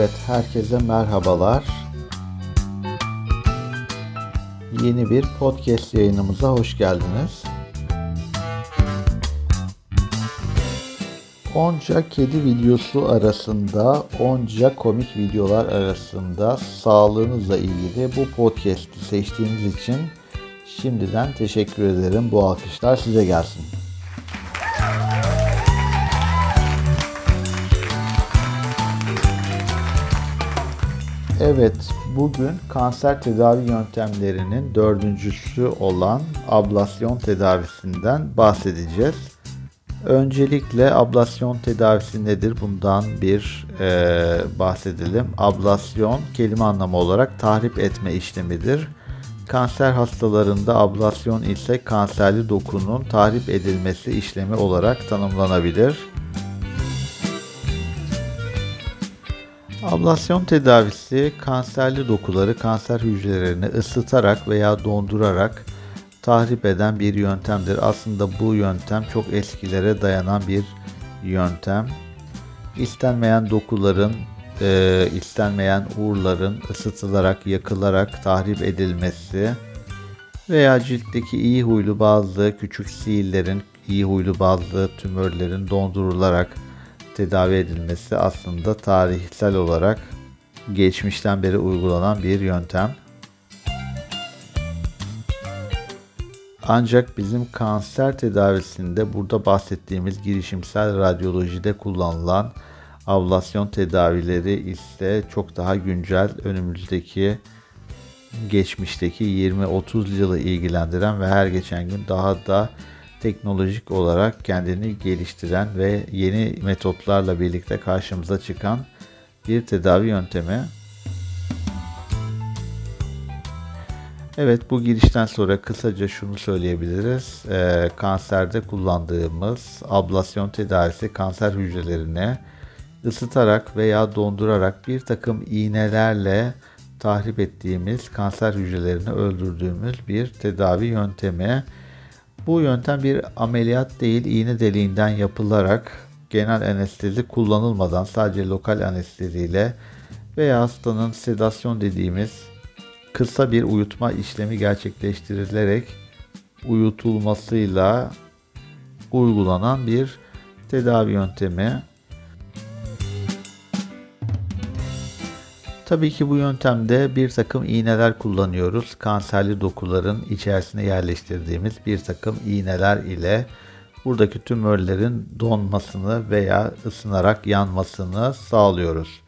Evet, herkese merhabalar. Yeni bir podcast yayınımıza hoş geldiniz. Onca kedi videosu arasında, onca komik videolar arasında sağlığınızla ilgili bu podcast'i seçtiğiniz için şimdiden teşekkür ederim. Bu alkışlar size gelsin. Evet, bugün kanser tedavi yöntemlerinin dördüncüsü olan ablasyon tedavisinden bahsedeceğiz. Öncelikle ablasyon tedavisi nedir? Bundan bir e, bahsedelim. Ablasyon kelime anlamı olarak tahrip etme işlemidir. Kanser hastalarında ablasyon ise kanserli dokunun tahrip edilmesi işlemi olarak tanımlanabilir. Ablasyon tedavisi kanserli dokuları kanser hücrelerini ısıtarak veya dondurarak tahrip eden bir yöntemdir. Aslında bu yöntem çok eskilere dayanan bir yöntem. İstenmeyen dokuların, e, istenmeyen uğurların ısıtılarak, yakılarak tahrip edilmesi veya ciltteki iyi huylu bazı küçük siillerin, iyi huylu bazı tümörlerin dondurularak tedavi edilmesi aslında tarihsel olarak geçmişten beri uygulanan bir yöntem. Ancak bizim kanser tedavisinde burada bahsettiğimiz girişimsel radyolojide kullanılan ablasyon tedavileri ise çok daha güncel önümüzdeki geçmişteki 20-30 yılı ilgilendiren ve her geçen gün daha da teknolojik olarak kendini geliştiren ve yeni metotlarla birlikte karşımıza çıkan bir tedavi yöntemi. Evet bu girişten sonra kısaca şunu söyleyebiliriz. Ee, kanserde kullandığımız ablasyon tedavisi kanser hücrelerini ısıtarak veya dondurarak bir takım iğnelerle tahrip ettiğimiz kanser hücrelerini öldürdüğümüz bir tedavi yöntemi. Bu yöntem bir ameliyat değil, iğne deliğinden yapılarak genel anestezi kullanılmadan sadece lokal anesteziyle veya hastanın sedasyon dediğimiz kısa bir uyutma işlemi gerçekleştirilerek uyutulmasıyla uygulanan bir tedavi yöntemi. Tabii ki bu yöntemde bir takım iğneler kullanıyoruz. Kanserli dokuların içerisine yerleştirdiğimiz bir takım iğneler ile buradaki tümörlerin donmasını veya ısınarak yanmasını sağlıyoruz.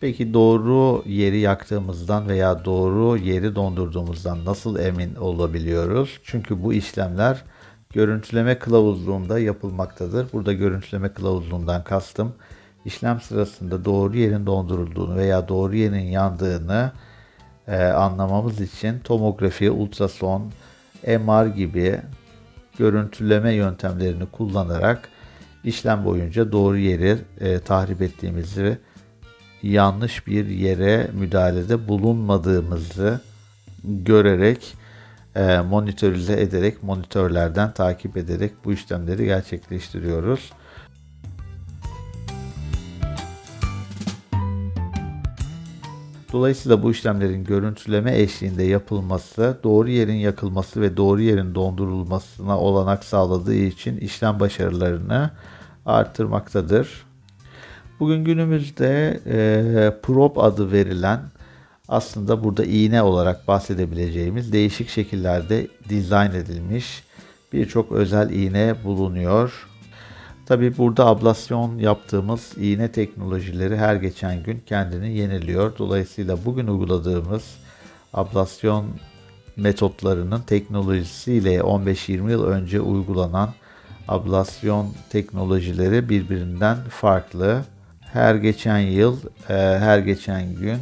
Peki doğru yeri yaktığımızdan veya doğru yeri dondurduğumuzdan nasıl emin olabiliyoruz? Çünkü bu işlemler görüntüleme kılavuzluğunda yapılmaktadır. Burada görüntüleme kılavuzluğundan kastım işlem sırasında doğru yerin dondurulduğunu veya doğru yerin yandığını e, anlamamız için tomografi, ultrason, MR gibi görüntüleme yöntemlerini kullanarak işlem boyunca doğru yeri e, tahrip ettiğimizi, yanlış bir yere müdahalede bulunmadığımızı görerek e, monitörize ederek, monitörlerden takip ederek bu işlemleri gerçekleştiriyoruz. Dolayısıyla bu işlemlerin görüntüleme eşliğinde yapılması, doğru yerin yakılması ve doğru yerin dondurulmasına olanak sağladığı için işlem başarılarını artırmaktadır. Bugün günümüzde e, prop adı verilen aslında burada iğne olarak bahsedebileceğimiz değişik şekillerde dizayn edilmiş birçok özel iğne bulunuyor. Tabi burada ablasyon yaptığımız iğne teknolojileri her geçen gün kendini yeniliyor. Dolayısıyla bugün uyguladığımız ablasyon metotlarının teknolojisiyle 15-20 yıl önce uygulanan ablasyon teknolojileri birbirinden farklı. Her geçen yıl, e, her geçen gün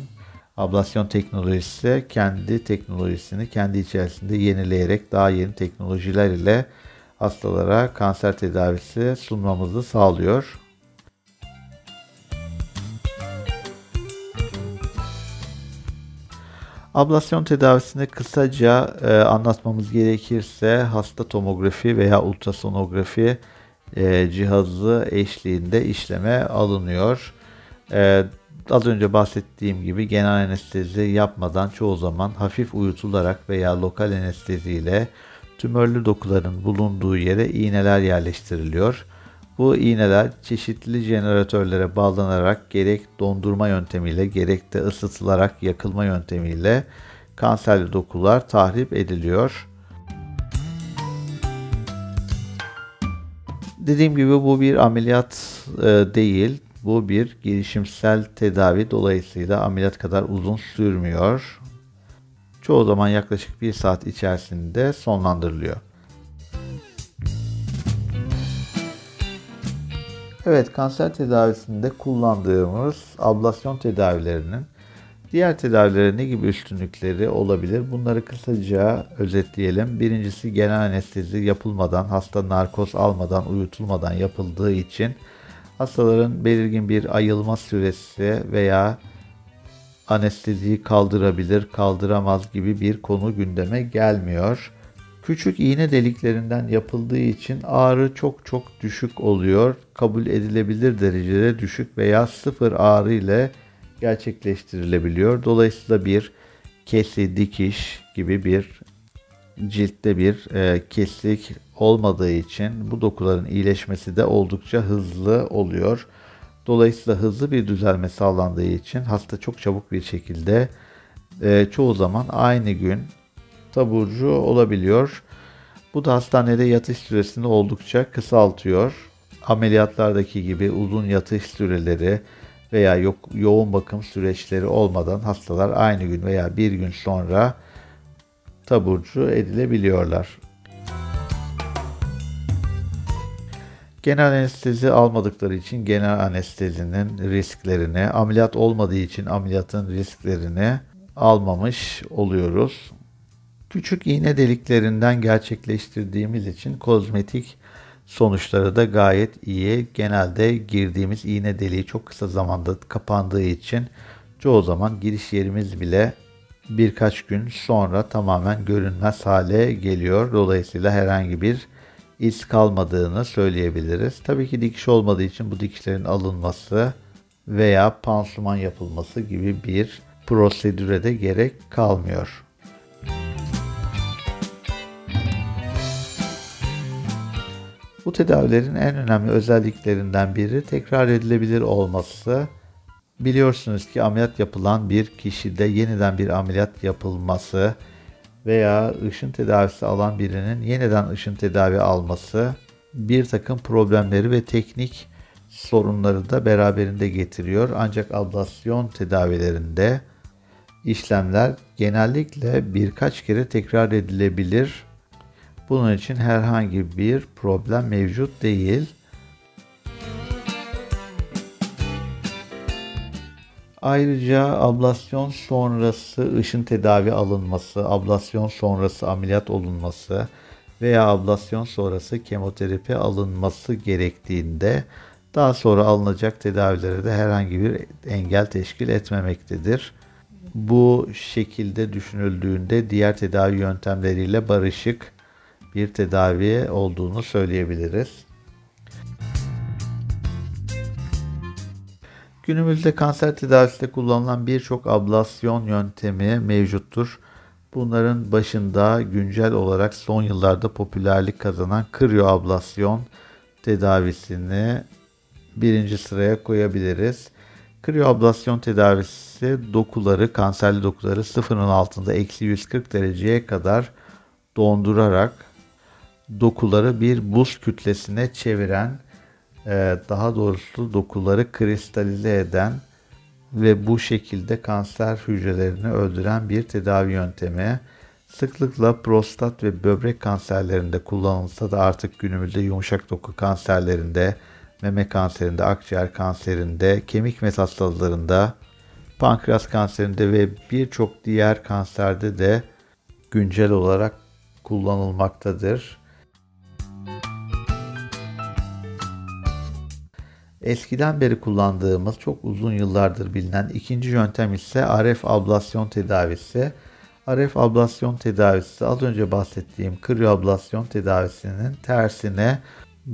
ablasyon teknolojisi kendi teknolojisini kendi içerisinde yenileyerek daha yeni teknolojiler ile hastalara kanser tedavisi sunmamızı sağlıyor. Ablasyon tedavisini kısaca e, anlatmamız gerekirse hasta tomografi veya ultrasonografi e, cihazı eşliğinde işleme alınıyor. E, az önce bahsettiğim gibi genel anestezi yapmadan çoğu zaman hafif uyutularak veya lokal anestezi ile tümörlü dokuların bulunduğu yere iğneler yerleştiriliyor. Bu iğneler çeşitli jeneratörlere bağlanarak gerek dondurma yöntemiyle gerek de ısıtılarak yakılma yöntemiyle kanserli dokular tahrip ediliyor. Dediğim gibi bu bir ameliyat e, değil. Bu bir girişimsel tedavi dolayısıyla ameliyat kadar uzun sürmüyor. Çoğu zaman yaklaşık bir saat içerisinde sonlandırılıyor. Evet, kanser tedavisinde kullandığımız ablasyon tedavilerinin diğer tedavilere ne gibi üstünlükleri olabilir? Bunları kısaca özetleyelim. Birincisi genel anestezi yapılmadan, hasta narkoz almadan, uyutulmadan yapıldığı için hastaların belirgin bir ayılma süresi veya anesteziyi kaldırabilir, kaldıramaz gibi bir konu gündeme gelmiyor. Küçük iğne deliklerinden yapıldığı için ağrı çok çok düşük oluyor. Kabul edilebilir derecede düşük veya sıfır ağrı ile gerçekleştirilebiliyor. Dolayısıyla bir kesi, dikiş gibi bir ciltte bir e, kesik olmadığı için bu dokuların iyileşmesi de oldukça hızlı oluyor. Dolayısıyla hızlı bir düzelme sağlandığı için hasta çok çabuk bir şekilde e, çoğu zaman aynı gün taburcu olabiliyor. Bu da hastanede yatış süresini oldukça kısaltıyor. Ameliyatlardaki gibi uzun yatış süreleri veya yo- yoğun bakım süreçleri olmadan hastalar aynı gün veya bir gün sonra taburcu edilebiliyorlar. Genel anestezi almadıkları için genel anestezinin risklerini, ameliyat olmadığı için ameliyatın risklerini almamış oluyoruz. Küçük iğne deliklerinden gerçekleştirdiğimiz için kozmetik sonuçları da gayet iyi. Genelde girdiğimiz iğne deliği çok kısa zamanda kapandığı için çoğu zaman giriş yerimiz bile birkaç gün sonra tamamen görünmez hale geliyor. Dolayısıyla herhangi bir iz kalmadığını söyleyebiliriz. Tabii ki dikiş olmadığı için bu dikişlerin alınması veya pansuman yapılması gibi bir prosedüre de gerek kalmıyor. Bu tedavilerin en önemli özelliklerinden biri tekrar edilebilir olması. Biliyorsunuz ki ameliyat yapılan bir kişide yeniden bir ameliyat yapılması veya ışın tedavisi alan birinin yeniden ışın tedavi alması bir takım problemleri ve teknik sorunları da beraberinde getiriyor. Ancak ablasyon tedavilerinde işlemler genellikle birkaç kere tekrar edilebilir bunun için herhangi bir problem mevcut değil. Ayrıca ablasyon sonrası ışın tedavi alınması, ablasyon sonrası ameliyat olunması veya ablasyon sonrası kemoterapi alınması gerektiğinde daha sonra alınacak tedavilere de herhangi bir engel teşkil etmemektedir. Bu şekilde düşünüldüğünde diğer tedavi yöntemleriyle barışık bir tedavi olduğunu söyleyebiliriz. Günümüzde kanser tedavisinde kullanılan birçok ablasyon yöntemi mevcuttur. Bunların başında güncel olarak son yıllarda popülerlik kazanan kriyoablasyon tedavisini birinci sıraya koyabiliriz. Kriyoablasyon tedavisi dokuları, kanserli dokuları sıfırın altında eksi 140 dereceye kadar dondurarak dokuları bir buz kütlesine çeviren, daha doğrusu dokuları kristalize eden ve bu şekilde kanser hücrelerini öldüren bir tedavi yöntemi. Sıklıkla prostat ve böbrek kanserlerinde kullanılsa da artık günümüzde yumuşak doku kanserlerinde, meme kanserinde, akciğer kanserinde, kemik metastalarında, pankreas kanserinde ve birçok diğer kanserde de güncel olarak kullanılmaktadır. Eskiden beri kullandığımız çok uzun yıllardır bilinen ikinci yöntem ise RF ablasyon tedavisi. RF ablasyon tedavisi az önce bahsettiğim kriyoablasyon tedavisinin tersine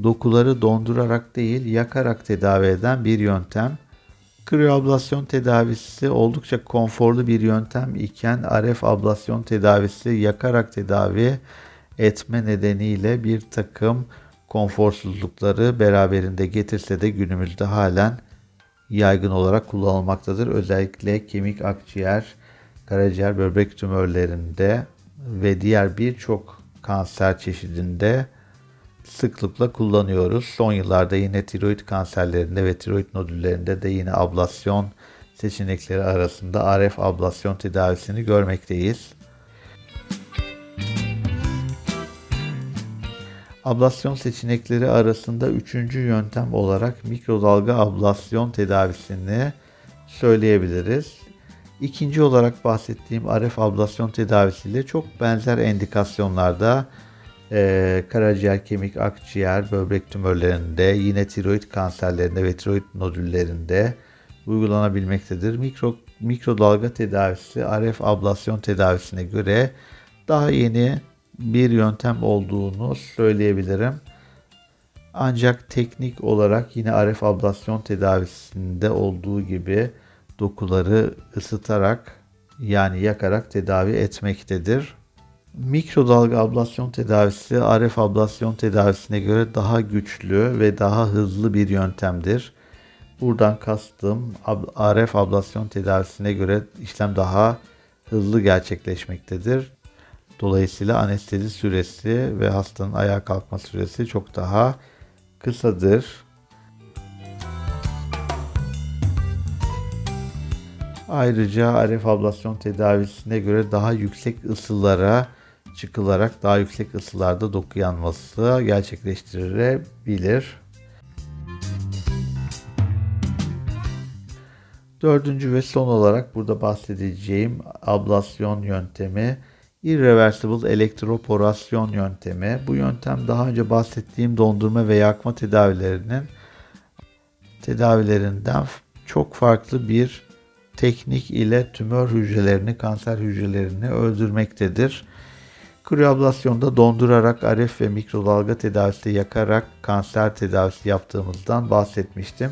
dokuları dondurarak değil yakarak tedavi eden bir yöntem. Kriyoablasyon tedavisi oldukça konforlu bir yöntem iken RF ablasyon tedavisi yakarak tedavi etme nedeniyle bir takım konforsuzlukları beraberinde getirse de günümüzde halen yaygın olarak kullanılmaktadır. Özellikle kemik, akciğer, karaciğer, böbrek tümörlerinde ve diğer birçok kanser çeşidinde sıklıkla kullanıyoruz. Son yıllarda yine tiroid kanserlerinde ve tiroid nodüllerinde de yine ablasyon seçenekleri arasında RF ablasyon tedavisini görmekteyiz. Ablasyon seçenekleri arasında üçüncü yöntem olarak mikrodalga ablasyon tedavisini söyleyebiliriz. İkinci olarak bahsettiğim RF ablasyon tedavisiyle çok benzer endikasyonlarda e, karaciğer, kemik, akciğer, böbrek tümörlerinde, yine tiroid kanserlerinde ve tiroid nodüllerinde uygulanabilmektedir. Mikro, mikrodalga tedavisi RF ablasyon tedavisine göre daha yeni bir yöntem olduğunu söyleyebilirim. Ancak teknik olarak yine RF ablasyon tedavisinde olduğu gibi dokuları ısıtarak yani yakarak tedavi etmektedir. Mikrodalga ablasyon tedavisi RF ablasyon tedavisine göre daha güçlü ve daha hızlı bir yöntemdir. Buradan kastım RF ablasyon tedavisine göre işlem daha hızlı gerçekleşmektedir. Dolayısıyla anestezi süresi ve hastanın ayağa kalkma süresi çok daha kısadır. Ayrıca RF ablasyon tedavisine göre daha yüksek ısılara çıkılarak daha yüksek ısılarda doku yanması gerçekleştirilebilir. Dördüncü ve son olarak burada bahsedeceğim ablasyon yöntemi irreversible elektroporasyon yöntemi. Bu yöntem daha önce bahsettiğim dondurma ve yakma tedavilerinin tedavilerinden çok farklı bir teknik ile tümör hücrelerini, kanser hücrelerini öldürmektedir. Kriyoablasyonda dondurarak RF ve mikrodalga tedavisi yakarak kanser tedavisi yaptığımızdan bahsetmiştim.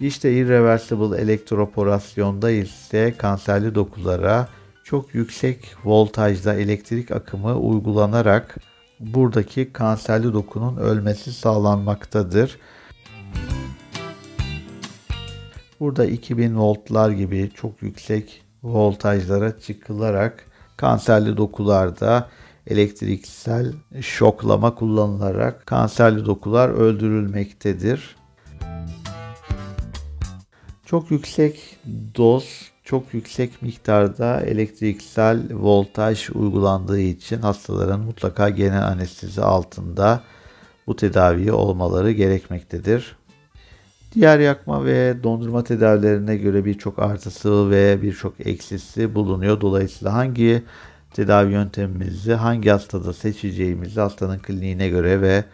İşte irreversible elektroporasyonda ise kanserli dokulara çok yüksek voltajda elektrik akımı uygulanarak buradaki kanserli dokunun ölmesi sağlanmaktadır. Burada 2000 voltlar gibi çok yüksek voltajlara çıkılarak kanserli dokularda elektriksel şoklama kullanılarak kanserli dokular öldürülmektedir. Çok yüksek doz, çok yüksek miktarda elektriksel voltaj uygulandığı için hastaların mutlaka genel anestezi altında bu tedaviyi olmaları gerekmektedir. Diğer yakma ve dondurma tedavilerine göre birçok artısı ve birçok eksisi bulunuyor. Dolayısıyla hangi tedavi yöntemimizi hangi hastada seçeceğimizi hastanın kliniğine göre ve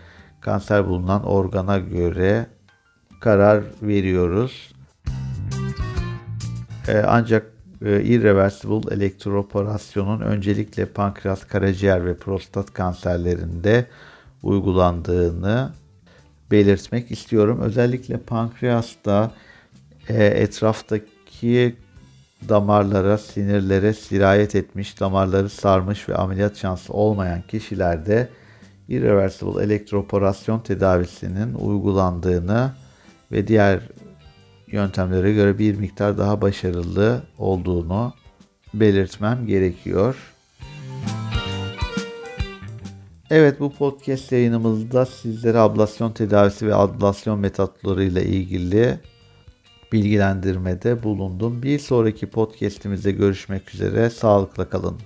kanser bulunan organa göre karar veriyoruz. Ee, ancak e, irreversible elektroporasyonun öncelikle pankreas, karaciğer ve prostat kanserlerinde uygulandığını belirtmek istiyorum. Özellikle pankreasta e, etraftaki damarlara, sinirlere sirayet etmiş, damarları sarmış ve ameliyat şansı olmayan kişilerde irreversible elektroporasyon tedavisinin uygulandığını ve diğer yöntemlere göre bir miktar daha başarılı olduğunu belirtmem gerekiyor. Evet bu podcast yayınımızda sizlere ablasyon tedavisi ve ablasyon metotları ile ilgili bilgilendirmede bulundum. Bir sonraki podcast'imizde görüşmek üzere. Sağlıkla kalın.